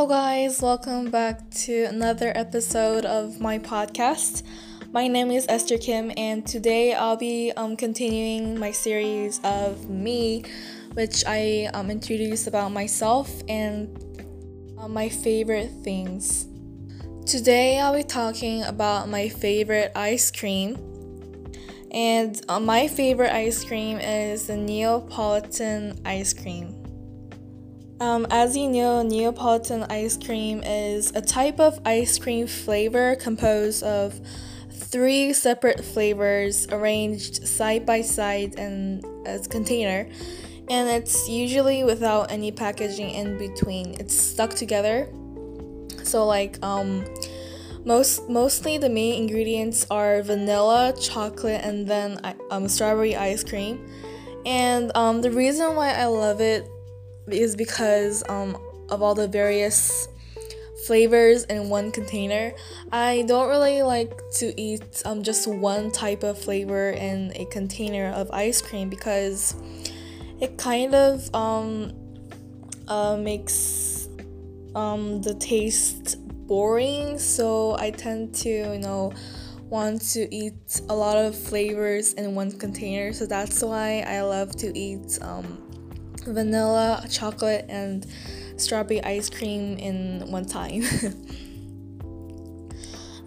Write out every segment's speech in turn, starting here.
Hello, guys, welcome back to another episode of my podcast. My name is Esther Kim, and today I'll be um, continuing my series of me, which I um, introduced about myself and uh, my favorite things. Today I'll be talking about my favorite ice cream. And uh, my favorite ice cream is the Neapolitan ice cream. Um, as you know, Neapolitan ice cream is a type of ice cream flavor composed of three separate flavors arranged side by side in a container, and it's usually without any packaging in between. It's stuck together. So like um, most mostly the main ingredients are vanilla, chocolate, and then um, strawberry ice cream. And um, the reason why I love it is because um, of all the various flavors in one container. I don't really like to eat um, just one type of flavor in a container of ice cream because it kind of um, uh, makes um, the taste boring. So I tend to, you know, want to eat a lot of flavors in one container. So that's why I love to eat um, vanilla, chocolate, and strawberry ice cream in one time.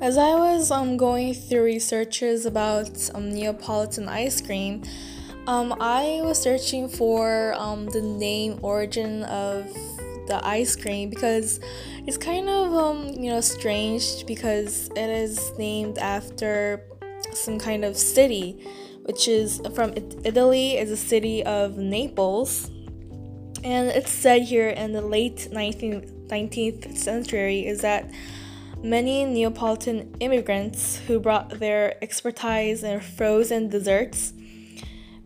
As I was um, going through researches about um, Neapolitan ice cream, um, I was searching for um, the name origin of the ice cream because it's kind of um, you know strange because it is named after some kind of city, which is from Italy. Is a city of Naples and it's said here in the late 19th, 19th century is that many Neapolitan immigrants who brought their expertise in frozen desserts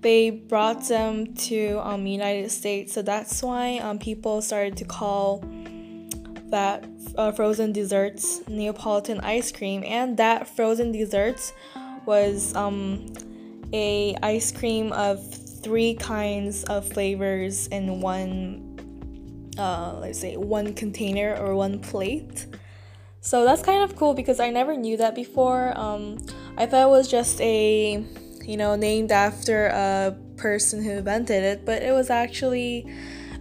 they brought them to um, United States. So that's why um, people started to call that uh, frozen desserts Neapolitan ice cream. And that frozen desserts was um, a ice cream of three kinds of flavors in one uh, let's say one container or one plate. So that's kind of cool because i never knew that before. Um, i thought it was just a you know named after a person who invented it but it was actually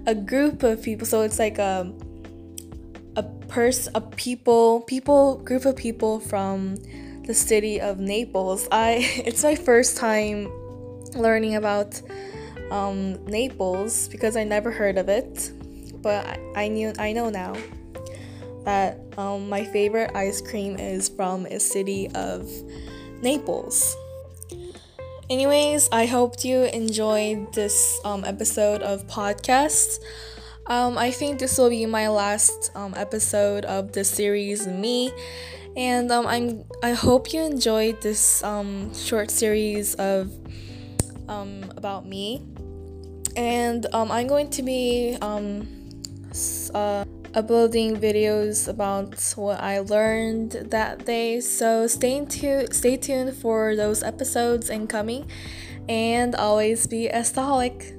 a group of people. So it's like a a person a people people group of people from the city of naples. I it's my first time learning about um, Naples because I never heard of it, but I, knew I know now that um, my favorite ice cream is from a city of Naples. Anyways, I hope you enjoyed this um, episode of podcast. Um, I think this will be my last um, episode of the series Me, and um, I'm I hope you enjoyed this um, short series of um, about me. And um, I'm going to be um, uh, uploading videos about what I learned that day. So stay tuned, stay tuned for those episodes incoming, and always be a.